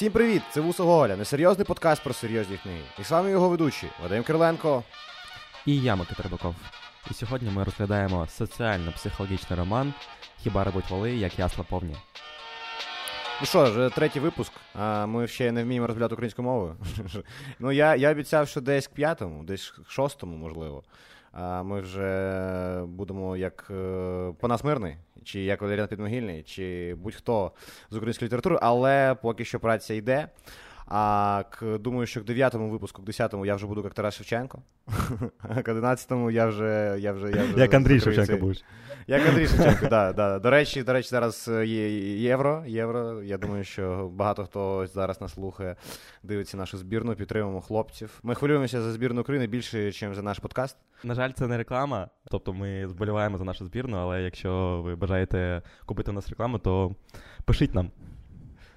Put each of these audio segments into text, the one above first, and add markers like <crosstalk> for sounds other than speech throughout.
Всім привіт! Це Вуса Гоголя, несерйозний подкаст про серйозні книги. І з вами його ведучий Вадим Кириленко. І я Микита Рибаков. І сьогодні ми розглядаємо соціально-психологічний роман Хіба ребуть воли, як ясла повні. Ну що ж, третій випуск, а ми ще не вміємо розмовляти українською мовою. <laughs> ну, я я обіцяв, що десь к п'ятому, десь к шостому, можливо. А Ми вже будемо як е, Панас Мирний, чи як Валеріан Підмогильний, чи будь-хто з української літератури, але поки що праця йде. А к, думаю, що к 9-му випуску, к 10-му я вже буду як Тарас Шевченко. А <laughs> к 11-му я вже. я вже, я вже Як Андрій Шевченко будеш. Як Андрій <laughs> Шевченко, да, да. До речі, до речі, зараз є євро. євро. Я думаю, що багато хто зараз нас слухає, дивиться нашу збірну, підтримуємо хлопців. Ми хвилюємося за збірну України більше, ніж за наш подкаст. На жаль, це не реклама. Тобто ми зболіваємо за нашу збірну, але якщо ви бажаєте купити у нас рекламу, то пишіть нам.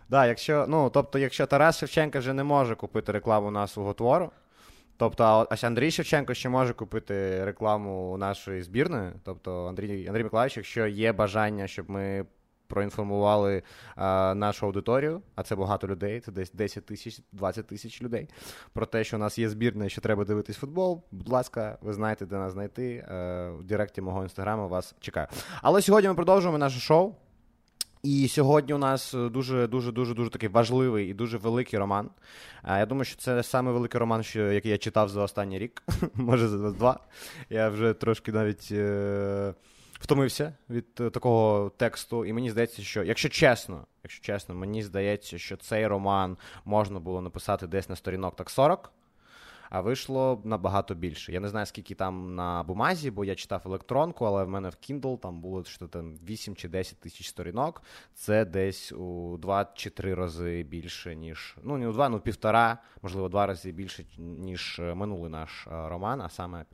Да, якщо, ну, тобто, якщо Тарас Шевченко вже не може купити рекламу нашого твору, тобто ось Андрій Шевченко ще може купити рекламу нашої збірної, тобто Андрій Андрій Миколаївич, якщо є бажання, щоб ми проінформували а, нашу аудиторію, а це багато людей, це десь 10 тисяч, 20 тисяч людей. Про те, що у нас є збірна що треба дивитись футбол. Будь ласка, ви знаєте, де нас знайти. А, в Директі мого інстаграму вас чекаю. Але сьогодні ми продовжуємо наше шоу. І сьогодні у нас дуже дуже дуже дуже такий важливий і дуже великий роман. Я думаю, що це саме великий роман, що, який я читав за останній рік, <laughs> може за два. Я вже трошки навіть е- втомився від е- такого тексту. І мені здається, що якщо чесно, якщо чесно, мені здається, що цей роман можна було написати десь на сторінок так 40 а вийшло набагато більше. Я не знаю, скільки там на бумазі, бо я читав електронку, але в мене в Kindle там було що там 8 чи 10 тисяч сторінок. Це десь у 2 чи 3 рази більше, ніж ну не у 2, ну півтора, можливо, два рази більше, ніж е, минулий наш е, роман, а саме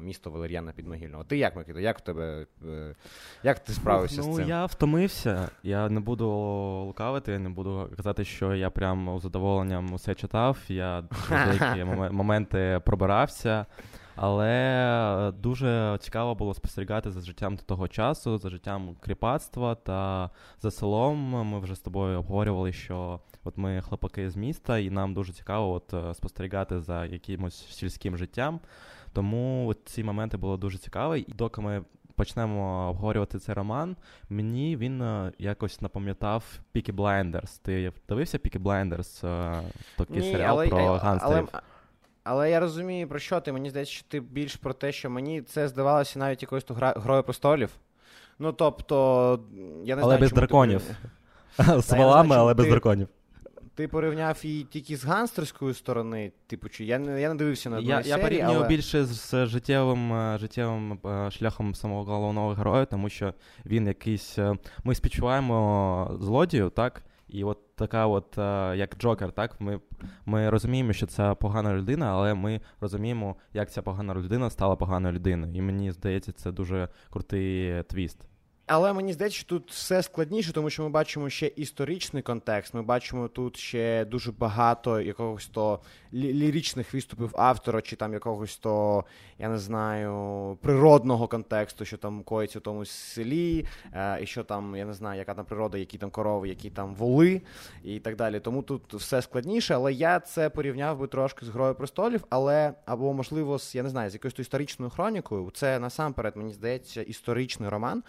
місто Валер'яна Підмогильного. Ти як Микита? Як в тебе е, як ти справився ну, з цим? Ну я втомився. Я не буду лукавити, я не буду казати, що я прям з задоволенням усе читав. Я <laughs> деякі моменти моменти пробирався. Але дуже цікаво було спостерігати за життям того часу, за життям кріпацтва та за селом. Ми вже з тобою обговорювали, що от ми хлопаки з міста, і нам дуже цікаво от е, спостерігати за якимось сільським життям. Тому от ці моменти були дуже цікаві. І доки ми почнемо обговорювати цей роман, мені він е, якось напам'ятав Пікі Блайндерс. Ти дивився Пікі Блайндерс? Такий Ні, серіал але, про гангстерів? Але... Але я розумію, про що ти. Мені здається, що ти більш про те, що мені це здавалося навіть якоюсь грою престолів. Ну, тобто, я не але знаю. без драконів. Ти... <laughs> З валами, але без ти... драконів. Ти порівняв її тільки з гангстерської сторони, типу, чи я не я не дивився на Я серії, я порівнюю але... більше з життєвим е, життєвим е, шляхом самого головного героя, тому що він якийсь. Е, ми співчуваємо злодію, так? І от така, от як Джокер, так ми ми розуміємо, що це погана людина, але ми розуміємо, як ця погана людина стала поганою людиною. І мені здається, це дуже крутий твіст. Але мені здається, що тут все складніше, тому що ми бачимо ще історичний контекст. Ми бачимо тут ще дуже багато якогось то ліричних виступів автора, чи там якогось то, я не знаю, природного контексту, що там коїться в тому селі, е, і що там, я не знаю, яка там природа, які там корови, які там воли, і так далі. Тому тут все складніше. Але я це порівняв би трошки з Грою престолів, але або, можливо, з я не знаю, з якоюсь історичною хронікою. Це насамперед, мені здається, історичний роман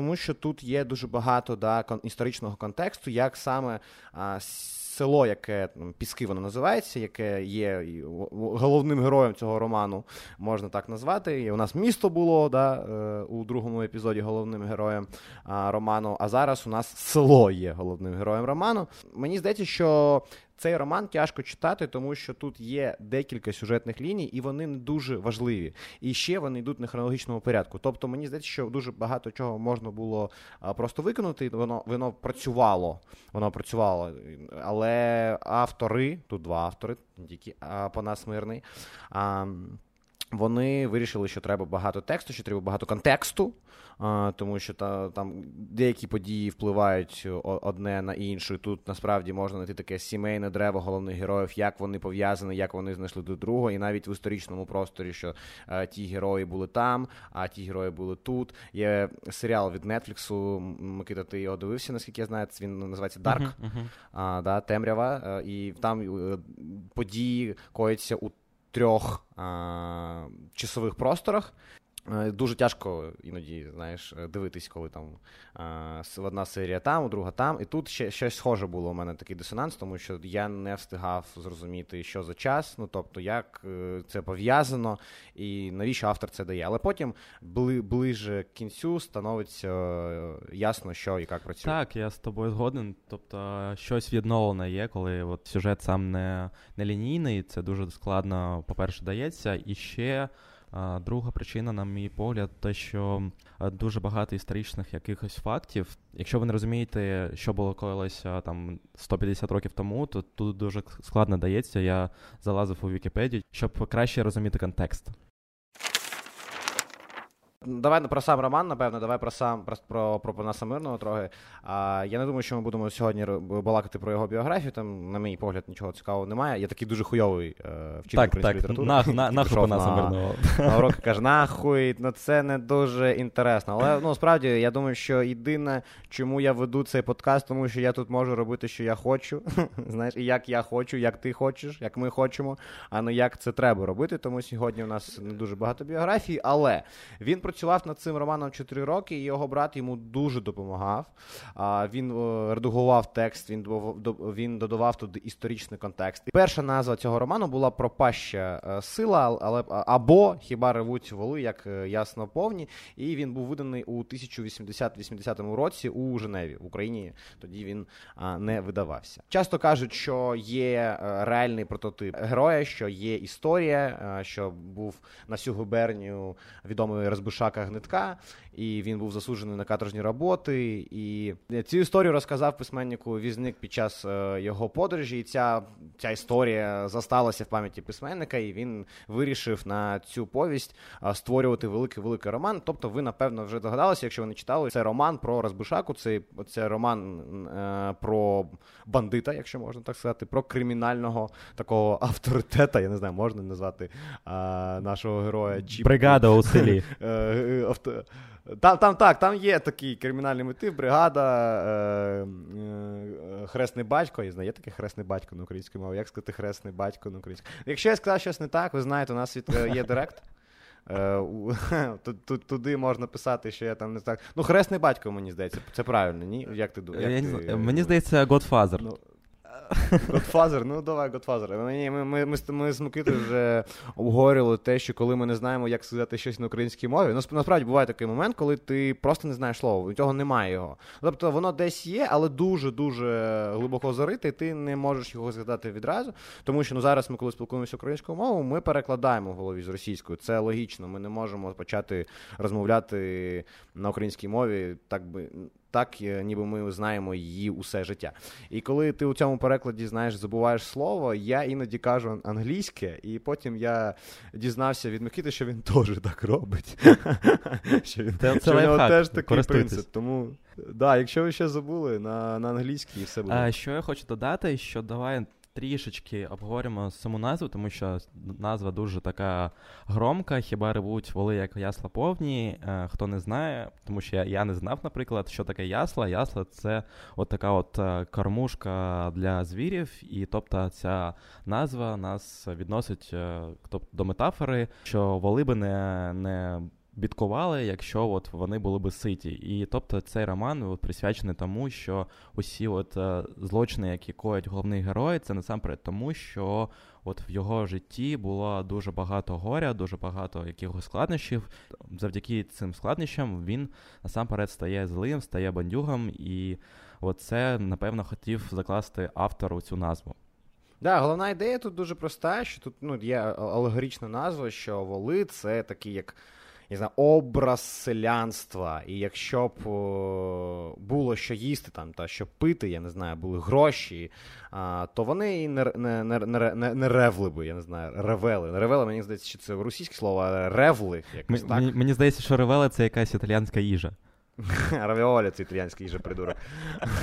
тому що тут є дуже багато да, історичного контексту, як саме а, село, яке Піски воно називається, яке є головним героєм цього роману, можна так назвати. І у нас місто було да, е, у другому епізоді головним героєм а, роману. А зараз у нас село є головним героєм роману. Мені здається, що цей роман тяжко читати, тому що тут є декілька сюжетних ліній, і вони не дуже важливі. І ще вони йдуть на хронологічному порядку. Тобто, мені здається, що дуже багато чого можна було просто виконати. Воно воно працювало. Воно працювало. Але автори, тут два автори, тільки Панас Мирний. Вони вирішили, що треба багато тексту, що треба багато контексту, тому що та, там деякі події впливають одне на іншу. Тут насправді можна знайти таке сімейне древо головних героїв, як вони пов'язані, як вони знайшли друг до другого, і навіть в історичному просторі, що а, ті герої були там, а ті герої були тут. Є серіал від Нетфліксу. Микита, ти його дивився, наскільки я знаю, він називається Дарк, uh-huh, uh-huh. А, да, Темрява. І там е, події кояться у трьох а, часових просторах. Е, дуже тяжко іноді знаєш, е, дивитись, коли там одна серія там, друга там. І тут ще щось схоже було у мене такий дисонанс, тому що я не встигав зрозуміти, що за час, ну тобто, як е, це пов'язано і навіщо автор це дає. Але потім бли, ближе к кінцю становиться ясно, що і як працює. Так, я з тобою згоден. Тобто щось відновлене є, коли от сюжет сам не, не лінійний, це дуже складно, по-перше, дається. І ще. Друга причина, на мій погляд, те, що дуже багато історичних якихось фактів. Якщо ви не розумієте, що було колись там 150 років тому, то тут дуже складно дається. Я залазив у Вікіпедію, щоб краще розуміти контекст. Давай про сам роман, напевно, давай про сам про про, про Панаса Мирного трохи. А, Я не думаю, що ми будемо сьогодні балакати про його біографію. Там, на мій погляд, нічого цікавого немає. Я такий дуже хуйовий е, вчитель української літератури. На, на, нахуй Панаса Мирного. На урок каже, нахуй, ну це не дуже інтересно. Але ну справді я думаю, що єдине, чому я веду цей подкаст, тому що я тут можу робити, що я хочу. <laughs> Знаєш, і як я хочу, як ти хочеш, як ми хочемо, а не як це треба робити. Тому сьогодні у нас не дуже багато біографій, але він працював над цим романом 4 роки, і його брат йому дуже допомагав. Він е, редагував текст, він він додавав туди історичний контекст. І перша назва цього роману була Пропаща е, сила, але або хіба ревуть воли, як е, ясно повні. І він був виданий у 1080 році у Женеві в Україні. Тоді він не видавався. Часто кажуть, що є реальний прототип героя, що є історія, що був на всю губернію відомий Розбиш. Шака Гнитка, і він був засуджений на каторжні роботи. І цю історію розказав письменнику візник під час е, його подорожі. І ця ця історія засталася в пам'яті письменника, і він вирішив на цю повість е, створювати великий великий роман. Тобто, ви напевно вже догадалися, якщо ви не читали, це роман про Розбишаку, це, це роман е, про бандита, якщо можна так сказати, про кримінального такого <laughs> авторитета. Я не знаю, можна назвати е, нашого героя Чіп. Бригада у селі. <laughs> Е. Там там так, там є такий кримінальний мотив, бригада, е, е, хресний батько. Я знаю, є такий хресний батько на українській мові. Як сказати хресний батько на українській Якщо я сказав щось не так, ви знаєте, у нас е, є директ. Е, <laughs> туди можна писати, що я там не так. Ну, хресний батько, мені здається, це правильно, ні? Як ти думаєш? Мені здається, Godfather. Godfather, ну давай Godfather. Ми ми, ми, ми з Микитою вже обговорювали те, що коли ми не знаємо, як сказати щось на українській мові. Ну, насправді буває такий момент, коли ти просто не знаєш слова, у цього немає його. Тобто воно десь є, але дуже-дуже глибоко зарите, і ти не можеш його згадати відразу. Тому що ну, зараз ми, коли спілкуємося українською мовою, ми перекладаємо в голові з російською. Це логічно. Ми не можемо почати розмовляти на українській мові, так би так, е, ніби ми знаємо її усе життя. І коли ти у цьому перекладі знаєш, забуваєш слово, я іноді кажу англійське, і потім я дізнався від Микити, що він <laughs> теж так робить. <laughs> Що він це, теж такий принцип. Тому да, якщо ви ще забули на англійській, все буде. А, Що я хочу додати, що давай трішечки обговоримо саму назву, тому що назва дуже така громка. Хіба ревуть воли як ясла повні? Е, хто не знає, тому що я я не знав, наприклад, що таке ясла. Ясла це от така от е, кормушка для звірів, і тобто ця назва нас відносить тобто, до метафори, що воли би не не бідкували, якщо от вони були би ситі. І тобто цей роман от, присвячений тому, що усі от е, злочини, які коять головний герой, це насамперед тому, що от в його житті було дуже багато горя, дуже багато якихось складнощів. Завдяки цим складнощам він насамперед стає злим, стає бандюгом, і от це, напевно, хотів закласти автору цю назву. Да, головна ідея тут дуже проста, що тут ну, є алегорична назва, що воли це такі як не знаю, образ селянства. І якщо б було що їсти там та що пити, я не знаю, були гроші, то вони і не не, не, не, не ревли би, я не знаю, ревели. Ревели, мені здається, що це російське слово, а ревли. якось так. Мені, мені здається, що ревели це якась італіянська їжа. <laughs> Равіолі це італіянський їжа придурок.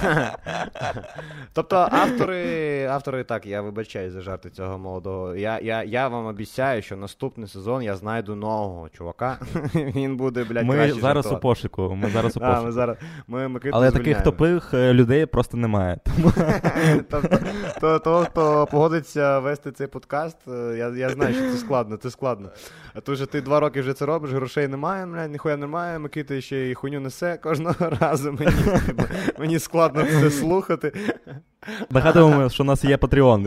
<laughs> тобто автори, автори, так, я вибачаю за жарти цього молодого. Я я, я вам обіцяю, що наступний сезон я знайду нового чувака. <laughs> Він буде, блядь, Ми краще зараз жартувати. у пошуку. Ми зараз у А, ми зараз, ми, ми Але таких тупих е, людей просто немає. Тобто, то, хто погодиться вести цей подкаст, е, я, я знаю, що це складно, це складно. А то вже ти два роки вже це робиш, грошей немає, блядь, ніхуя немає, Микита ще й хуйню несе кожного <laughs> разу. Мені, мені складно це слухати. нагадуємо, що у нас є Patreon.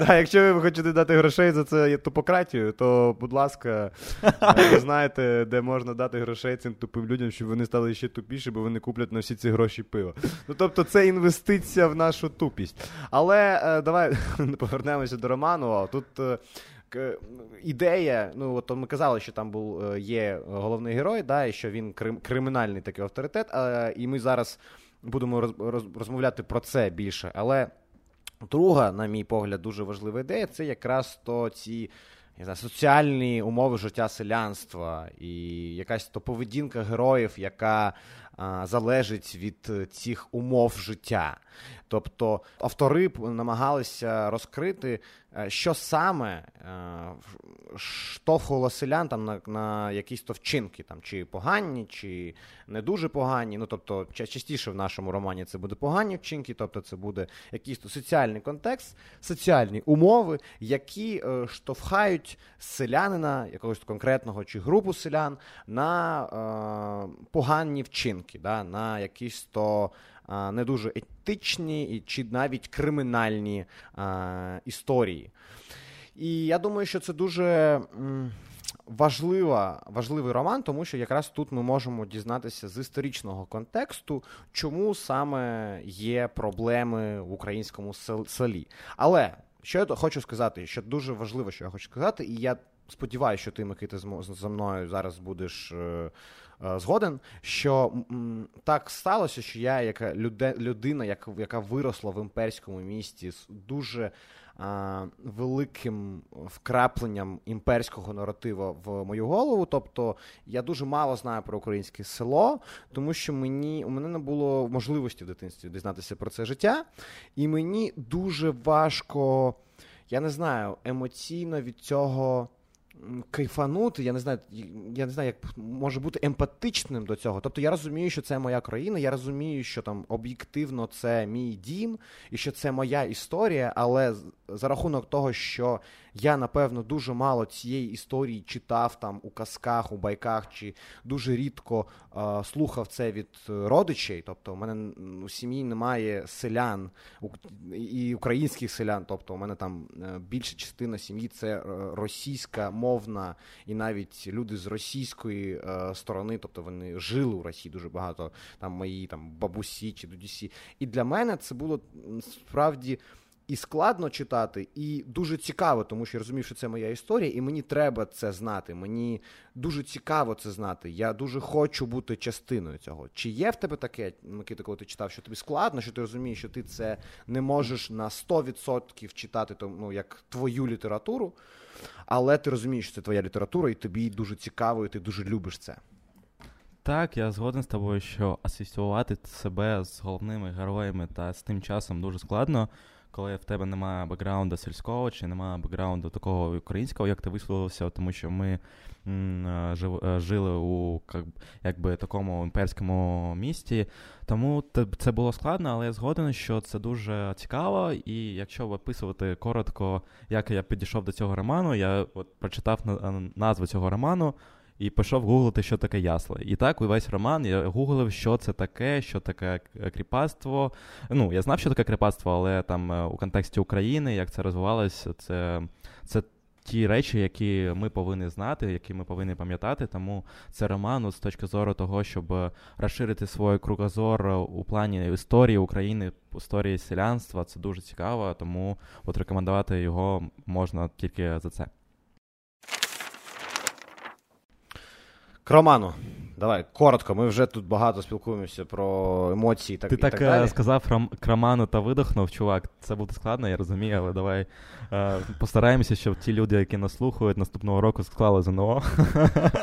<laughs> Да, якщо ви хочете дати грошей за це тупократію, то, будь ласка, е, ви знаєте, де можна дати грошей цим тупим людям, щоб вони стали ще тупіші, бо вони куплять на всі ці гроші пиво. Ну тобто, це інвестиція в нашу тупість. Але е, давай <laughs> повернемося до роману. Тут. Е, Ідея, ну от ми казали, що там був е, є головний герой, да, і що він крим, кримінальний такий авторитет. е, І ми зараз будемо роз, роз, розмовляти про це більше. Але Друга, на мій погляд, дуже важлива ідея це якраз то ці не знаю, соціальні умови життя селянства і якась то поведінка героїв, яка а, залежить від е, цих умов життя. Тобто автори намагалися розкрити, е, що саме е, штовхувало селян там на, на якісь то вчинки, там, чи погані, чи не дуже погані. Ну, тобто, частіше в нашому романі це буде погані вчинки, тобто це буде якийсь то соціальний контекст, соціальні умови, які штовхають селянина, якогось конкретного чи групу селян, на е, погані вчинки, да, на якісь то е, не дуже етичні чи навіть кримінальні е, історії. І я думаю, що це дуже важлива, важливий роман, тому що якраз тут ми можемо дізнатися з історичного контексту, чому саме є проблеми в українському селі. Але що я хочу сказати, що дуже важливо, що я хочу сказати, і я сподіваюся, що ти, Микита, зі мною зараз будеш. Е, е, Згоден, що так сталося, що я, люде, людина, яка, виросла в імперському місті з дуже а, великим вкрапленням імперського наратива в мою голову. Тобто я дуже мало знаю про українське село, тому що мені у мене не було можливості в дитинстві дізнатися про це життя, і мені дуже важко, я не знаю, емоційно від цього. Кайфанути, я не знаю, я не знаю, як може бути емпатичним до цього. Тобто я розумію, що це моя країна, я розумію, що там об'єктивно це мій дім, і що це моя історія, але за рахунок того, що я напевно дуже мало цієї історії читав там у казках, у байках, чи дуже рідко е, слухав це від е, родичей. Тобто, у мене у сім'ї немає селян і українських селян. Тобто, у мене там е, більша частина сім'ї це е, російська мовна, і навіть люди з російської е, сторони, тобто вони жили у Росії дуже багато, там мої там бабусі чи дідусі. І для мене це було справді. І складно читати, і дуже цікаво, тому що я розумію, що це моя історія, і мені треба це знати. Мені дуже цікаво це знати. Я дуже хочу бути частиною цього. Чи є в тебе таке, Микита, коли ти читав, що тобі складно, що ти розумієш, що ти це не можеш на 100% читати, ну, як твою літературу, але ти розумієш, що це твоя література, і тобі дуже цікаво, і ти дуже любиш це. Так, я згоден з тобою, що асоціювати себе з головними героями та з тим часом дуже складно, коли в тебе немає бекграунду сільського чи немає бекграунду такого українського, як ти висловився, тому що ми м, е, жив, е, жили у як, якби такому імперському місті. Тому це було складно, але я згоден, що це дуже цікаво. І якщо описувати коротко, як я підійшов до цього роману, я от прочитав на- назву цього роману. І пішов гуглити, що таке ясли. І так увесь роман я гуглив, що це таке, що таке кріпацтво. Ну, я знав, що таке кріпацтво, але там е, у контексті України, як це розвивалося, це, це ті речі, які ми повинні знати, які ми повинні пам'ятати. Тому це роман з точки зору того, щоб розширити свій кругозор у плані історії України, історії селянства. Це дуже цікаво, тому от рекомендувати його можна тільки за це. К Роману. Давай, коротко, ми вже тут багато спілкуємося про емоції. Так, Ти і так, так далі. сказав рам- Роману та видохнув, чувак. Це буде складно, я розумію, але давай е, постараємося, щоб ті люди, які нас слухають, наступного року склали ЗНО.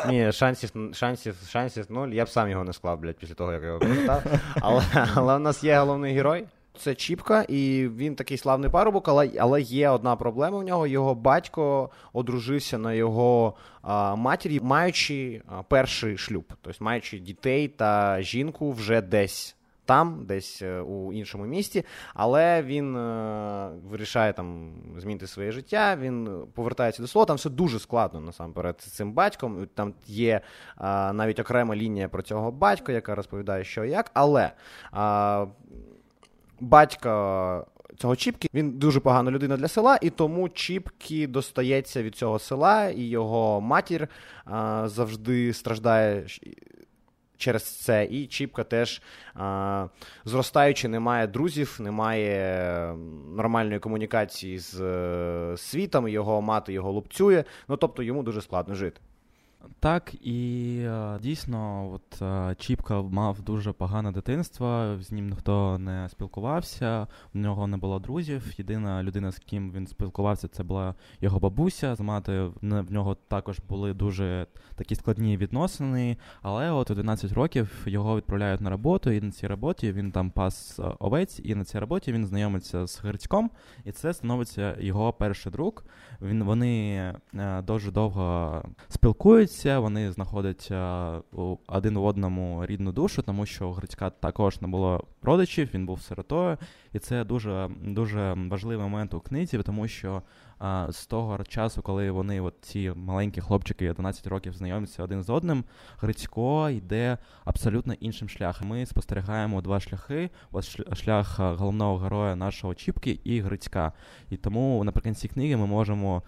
Ні, шансів, шансів, шансів нуль. Я б сам його не склав, блядь, після того, як я його прочитав. Але, але в нас є головний герой. Це Чіпка, і він такий славний парубок, але, але є одна проблема в нього. Його батько одружився на його а, матері, маючи а, перший шлюб, тобто маючи дітей та жінку вже десь. Там, десь е, у іншому місті, але він е, вирішає там змінити своє життя. Він повертається до слова. Там все дуже складно насамперед з цим батьком. Там є е, навіть окрема лінія про цього батька, яка розповідає, що як. Але е, батька цього Чіпки, він дуже погана людина для села, і тому Чіпки достається від цього села, і його матір а, завжди страждає через це. І Чіпка теж, а, зростаючи, не має друзів, не має нормальної комунікації з е, світом, його мати його лупцює. Ну тобто йому дуже складно жити. Так, і е, дійсно, от е, Чіпка мав дуже погане дитинство, з ним ніхто не спілкувався, в нього не було друзів. Єдина людина, з ким він спілкувався, це була його бабуся. З мати в нього також були дуже такі складні відносини. Але от у 12 років його відправляють на роботу, і на цій роботі він там пас е, овець, і на цій роботі він знайомиться з Грицьком, і це становиться його перший друг. Він вони дуже довго спілкуються, вони знаходять е, один в одному рідну душу, тому що у Грицька також не було родичів, він був сиротою, і це дуже дуже важливий момент у книзі, тому що а, з того часу, коли вони, от ці маленькі хлопчики, 11 років, знайомляться один з одним, Грицько йде абсолютно іншим шляхом. Ми спостерігаємо два шляхи: от шлях головного героя нашого Чіпки і Грицька. І тому наприкінці книги ми можемо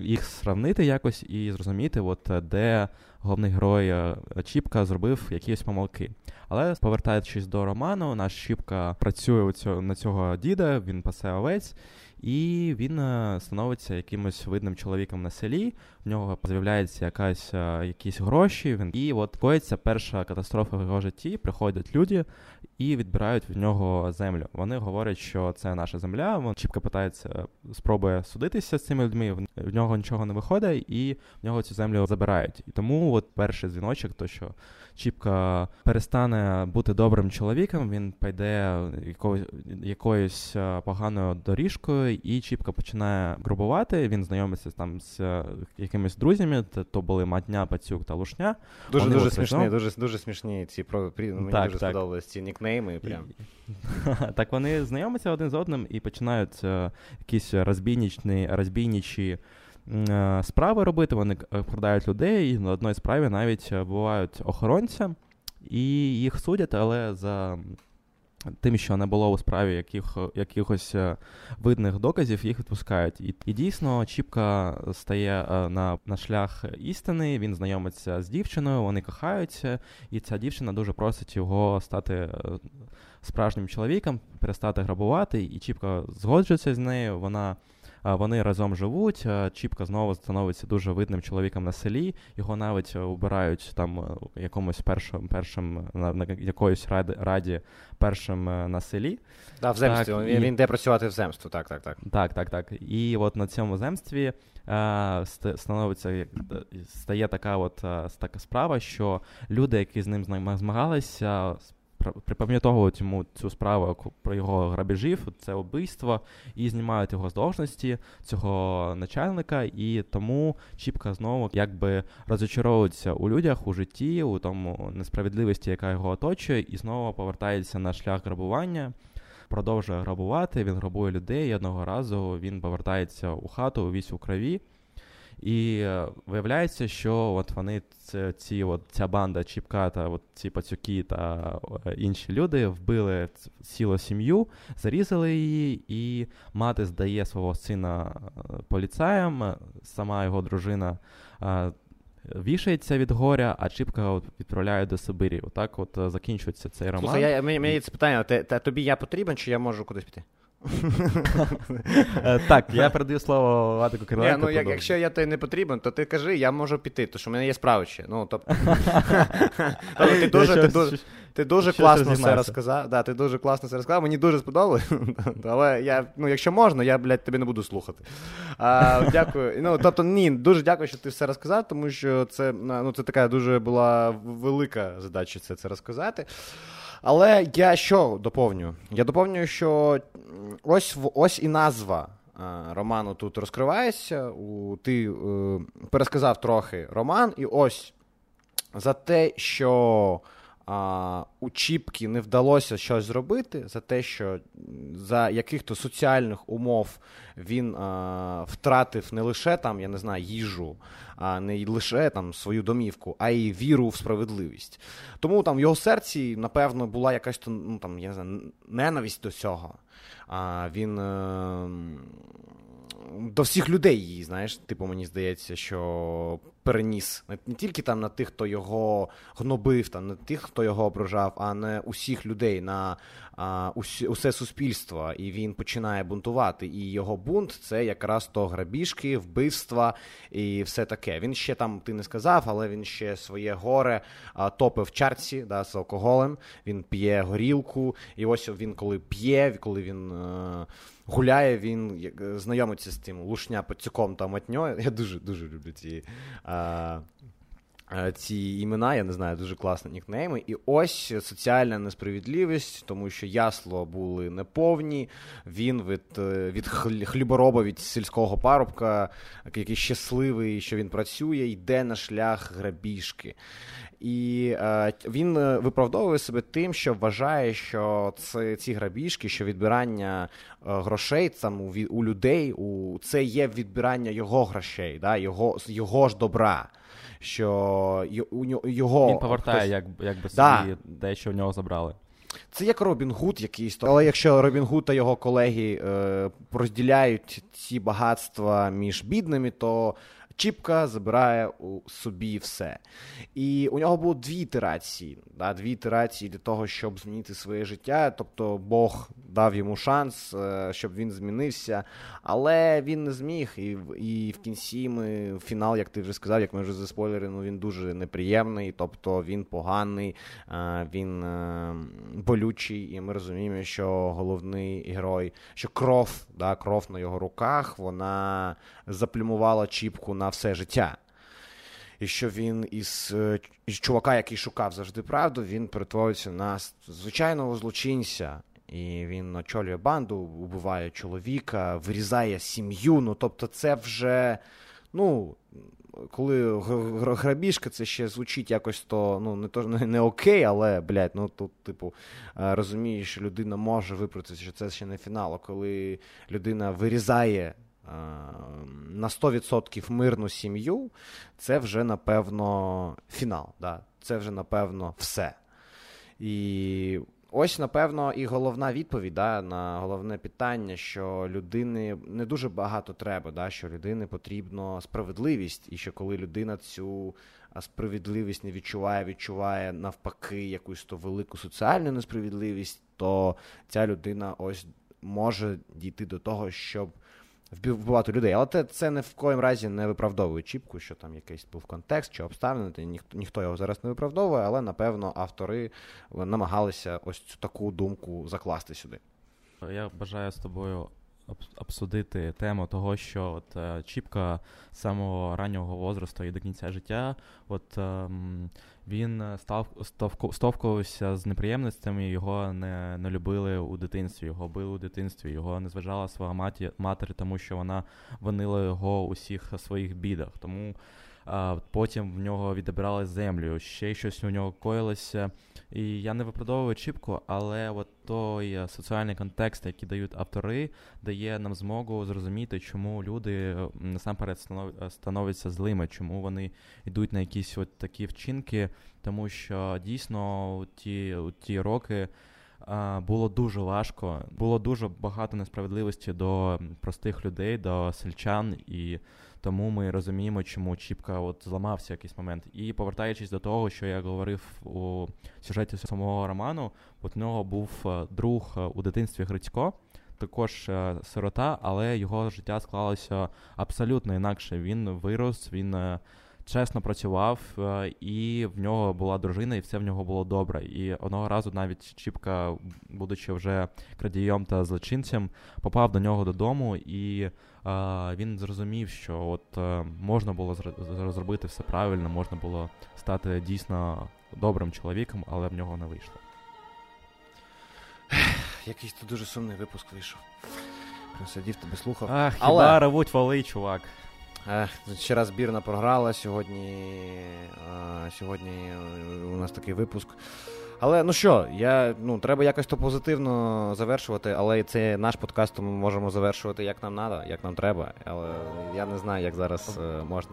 їх сравнити якось і зрозуміти, от е, де головний герой е, Чіпка зробив якісь помилки. Але повертаючись до роману, наш Чіпка працює на цього діда, він пасе овець. І він е, становиться якимось видним чоловіком на селі. В нього з'являється якась е, якісь гроші. Він і от коїться перша катастрофа в його житті. Приходять люди і відбирають в нього землю. Вони говорять, що це наша земля. Вон Чіпка питається, спробує судитися з цими людьми. В- В нього нічого не виходить, і в нього цю землю забирають. І тому от перший дзвіночок, то що Чіпка перестане бути добрим чоловіком, він піде якоюсь, якоюсь е, поганою доріжкою, і Чіпка починає грубувати. Він знайомиться там з е, якимись друзями. То були Матня, Пацюк та Лушня. Дуже Вони дуже смішні, дуже дуже смішні ці про мені Так, дуже так. сподобались ці нікнейми. Прям. <laughs> так вони знайомляться один з одним і починають е, якісь м, е, справи робити. Вони е, продають людей, і на одній справі навіть е, бувають охоронця, і їх судять, але за. Тим, що не було у справі яких, якихось е, видних доказів, їх відпускають. І, і дійсно, Чіпка стає е, на, на шлях істини, він знайомиться з дівчиною, вони кохаються, і ця дівчина дуже просить його стати е, справжнім чоловіком, перестати грабувати, і Чіпка згоджується з нею. Вона вони разом живуть. Чіпка знову становиться дуже видним чоловіком на селі. Його навіть е, обирають там е, якомусь першим, першим на, на якоїсь раді, раді першим е, на селі. Да, в земстві. Так, він, і- він йде працювати в земство. Так, так, так. Так, так, так. І от на цьому земстві е, ст- становиться е, стає така от е, така справа, що люди, які з ним змагалися, припам'ятовують йому цю справу про його грабежів, це вбивство, і знімають його з должності цього начальника, і тому Чіпка знову якби розочаровується у людях, у житті, у тому несправедливості, яка його оточує, і знову повертається на шлях грабування продовжує грабувати, він грабує людей. І одного разу він повертається у хату увесь у крові. І е, виявляється, що от вони це, ці, от, ця банда Чіпка та от ці пацюки та е, інші люди вбили цілу сім'ю, зарізали її, і мати здає свого сина е, поліцаям, е, сама його дружина. Вішається від горя, а Чіпка от відправляє до Сибирі. Отак от закінчується цей роман. Слухай, я, мені, мені це питання, те, те, тобі я потрібен, чи я можу кудись піти? Е, так, я передаю слово Вадику Кириленко. ну, як, Якщо я тобі не потрібен, то ти кажи, я можу піти, тому що в мене є справи ще. Ну, тобто, <laughs> ти дуже класно все розказав. Да, ти дуже класно все розказав, мені дуже сподобалось. <laughs> Але я, ну, якщо можна, я, блядь, тебе не буду слухати. А, Дякую. Ну, тобто, ні, дуже дякую, що ти все розказав, тому що це ну, це така дуже була велика задача це, це розказати. Але я що доповню? Я доповнюю, що ось ось і назва роману тут розкривається. У, Ти е, пересказав трохи роман, і ось за те, що а, у Чіпки не вдалося щось зробити, за те, що за яких-то соціальних умов він а, втратив не лише там, я не знаю, їжу, а не лише там свою домівку, а й віру в справедливість. Тому там в його серці, напевно, була якась ну, там, я не знаю, ненависть до цього. А, Він. До всіх людей її, знаєш, типу, мені здається, що переніс не тільки там на тих, хто його гнобив, там на тих, хто його ображав, а не усіх людей на а, усі, усе суспільство. І він починає бунтувати. І його бунт це якраз то грабіжки, вбивства і все таке. Він ще там, ти не сказав, але він ще своє горе а, топив в чарці да, з алкоголем. Він п'є горілку, і ось він коли п'є, коли він. А, е, гуляє, він знайомиться з тим лушня пацюком та матньою. Я дуже дуже люблю ці а, ці імена, я не знаю, дуже класні нікнейми. І ось соціальна несправедливість, тому що ясло були неповні. Він від е, від хлібороба, від сільського парубка, який щасливий, що він працює, йде на шлях грабіжки. І е, він е, виправдовує себе тим, що вважає, що це ці грабіжки, що відбирання е, грошей там у, у людей, у це є відбирання його грошей, да, його його ж добра. Що його він повертає, хтось... як якби да. собі дещо в нього забрали. Це як Робін Гуд якийсь. Але якщо Робін Гуд та його колеги е, розділяють ці багатства між бідними, то Чіпка забирає у собі все. І у нього було дві ітерації. Да, Дві ітерації для того, щоб змінити своє життя. Тобто Бог дав йому шанс, е, щоб він змінився, але він не зміг. І і в кінці ми фінал, як ти вже сказав, як ми вже заспойлери, ну він дуже неприємний, тобто він поганий, е, він е, болючий, і ми розуміємо, що головний герой, що кров, да, кров на його руках, вона заплюмувала Чіпку на все життя. І що він із, із чувака, який шукав завжди правду, він перетворюється на звичайного злочинця. І він очолює банду, убиває чоловіка, вирізає сім'ю. Ну тобто, це вже, ну, коли грабіжка, це ще звучить якось то, ну, не то не, не окей, але, блядь, ну тут, типу, розумієш, людина може виправитися, що це ще не фінал. А коли людина вирізає на 100% мирну сім'ю, це вже, напевно, фінал. Да? Це вже, напевно, все. І ось, напевно, і головна відповідь да, на головне питання, що людини не дуже багато треба, да, що людини потрібна справедливість, і що коли людина цю справедливість не відчуває, відчуває навпаки якусь то велику соціальну несправедливість, то ця людина ось може дійти до того, щоб вбивати людей. Але це, це не в коїм разі не виправдовує Чіпку, що там якийсь був контекст чи обставини. Ніхто ніхто його зараз не виправдовує, але напевно автори намагалися ось цю таку думку закласти сюди. Я бажаю з тобою обсудити тему того, що от е, Чіпка з самого раннього возрасту і до кінця життя, от ем, він став стовкувався з неприємностями, його не не любили у дитинстві, його били у дитинстві, його не зважала своя маті, матері, тому що вона винила його у всіх своїх бідах. Тому а, потім в нього відібрали землю, ще щось у нього коїлося. І я не виправдовую чіпку, але от той е, соціальний контекст, який дають автори, дає нам змогу зрозуміти, чому люди е, насамперед е, становляться злими, чому вони йдуть на якісь от такі вчинки, тому що дійсно у ті, у ті роки. Було дуже важко, було дуже багато несправедливості до простих людей, до сельчан, і тому ми розуміємо, чому Чіпка от зламався в якийсь момент. І повертаючись до того, що я говорив у сюжеті самого роману, от в нього був е, друг е, у дитинстві Грицько. також е, сирота, але його життя склалося абсолютно інакше. Він вирос, він чесно працював, е, і в нього була дружина, і все в нього було добре. І одного разу навіть Чіпка, будучи вже крадієм та злочинцем, попав до нього додому, і е, він зрозумів, що от е, можна було зробити все правильно, можна було стати дійсно добрим чоловіком, але в нього не вийшло. Якийсь тут дуже сумний випуск вийшов. Сидів тебе слухав. Ах, хіба Але- ревуть вали, чувак. Ех, ще раз збірна програла. Сьогодні, е, сьогодні е, у нас такий випуск. Але ну що, я, ну, треба якось то позитивно завершувати, але це наш подкаст, то ми можемо завершувати як нам треба, як нам треба. Але я не знаю, як зараз е, можна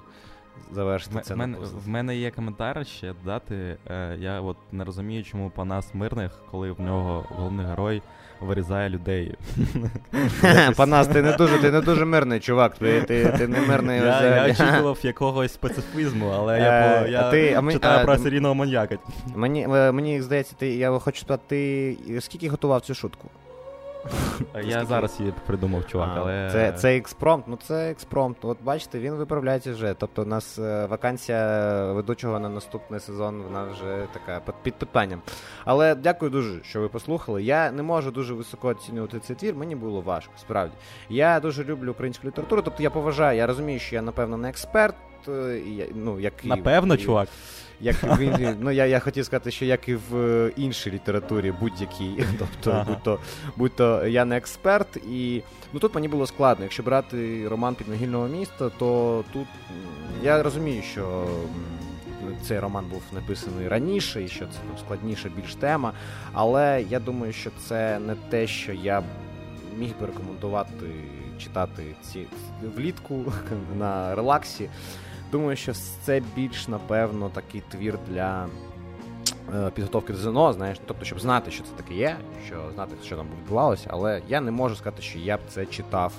завершити В, це в, мене, в мене є коментар ще додати. Е, я от не розумію, чому Панас мирних, коли в нього головний герой вирізає людей. <laughs> Панас, ти не дуже, ти не дуже мирний, чувак. Ти, ти, ти не мирний. Я, я <laughs> очікував якогось специфізму, але Е, я, я ти- а ми- читаю а, про серійного маньяка. Мені, е, мені здається, ти, я хочу спитати, ти скільки готував цю шутку? <laughs> Я зараз її придумав, чувак, А, але. Це, це експромт, ну це експромт. От бачите, він виправляється вже. Тобто у нас е, вакансія ведучого на наступний сезон, вона вже така під, під питанням. Але дякую дуже, що ви послухали. Я не можу дуже високо оцінювати цей твір, мені було важко, справді. Я дуже люблю українську літературу, тобто я поважаю, я розумію, що я, напевно, не експерт. Е, Ну, як і- Напевно, і- чувак. Як і в <laughs> ну я, я хотів сказати, що як і в е, іншій літературі, будь-якій, <laughs> тобто, Ага. будь-то, будь-то я не експерт, і ну тут мені було складно. Якщо брати роман підмогильного міста, то тут я розумію, що цей роман був написаний раніше, і що це там складніша більш тема. Але я думаю, що це не те, що я міг би рекомендувати читати ці влітку <laughs> на релаксі. Думаю, що це більш, напевно, такий твір для е, підготовки до ЗНО, знаєш, ну, тобто, щоб знати, що це таке є, що знати, що там відбувалося, але я не можу сказати, що я б це читав.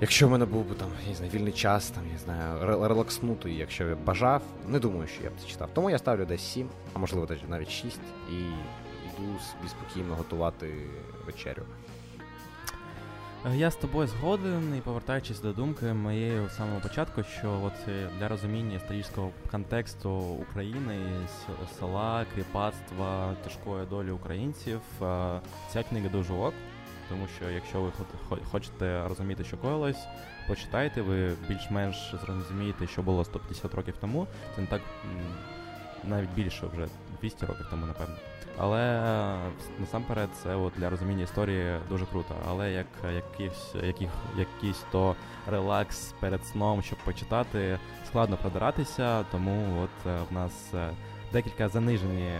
Якщо в мене був би там, я знаю, вільний час, там, я знаю, ре- релакснути, якщо я бажав, не думаю, що я б це читав. Тому я ставлю десь 7, а можливо навіть 6, і йду спокійно готувати вечерю. Е, Я з тобою згоден і повертаючись до думки моєї з самого початку, що от е, для розуміння історичного контексту України, села, кріпацтва, тяжкої долі українців, е, ця книга дуже ок. Тому що якщо ви хочете розуміти, що коїлось, почитайте, ви більш-менш зрозумієте, що було 150 років тому. Це не так навіть більше вже 200 років тому, напевно. Але е, насамперед це от для розуміння історії дуже круто. Але як якийсь, яких, якийсь то релакс перед сном, щоб почитати, складно продиратися, тому от е, в нас е, декілька занижені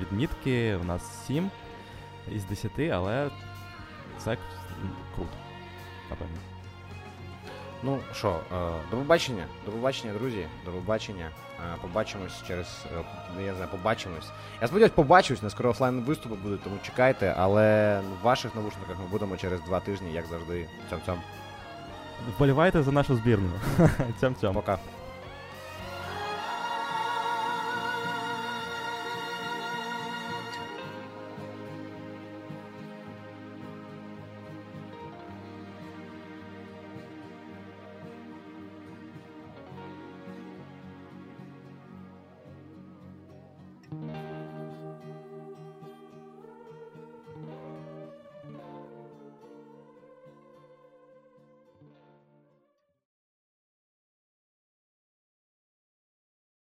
відмітки, у нас 7 із 10, але це круто, напевно. Ну що, е, до побачення, до побачення, друзі, до побачення. Е, Побачимось через. е, Я не знаю, побачимось. Я сподіваюся, побачусь, на скоро офлайн виступи будуть, тому чекайте, але в ваших навушниках ми будемо через два тижні, як завжди. Цьом-цьом. Вболівайте за нашу збірну. <laughs> Цьом-цьом. Пока.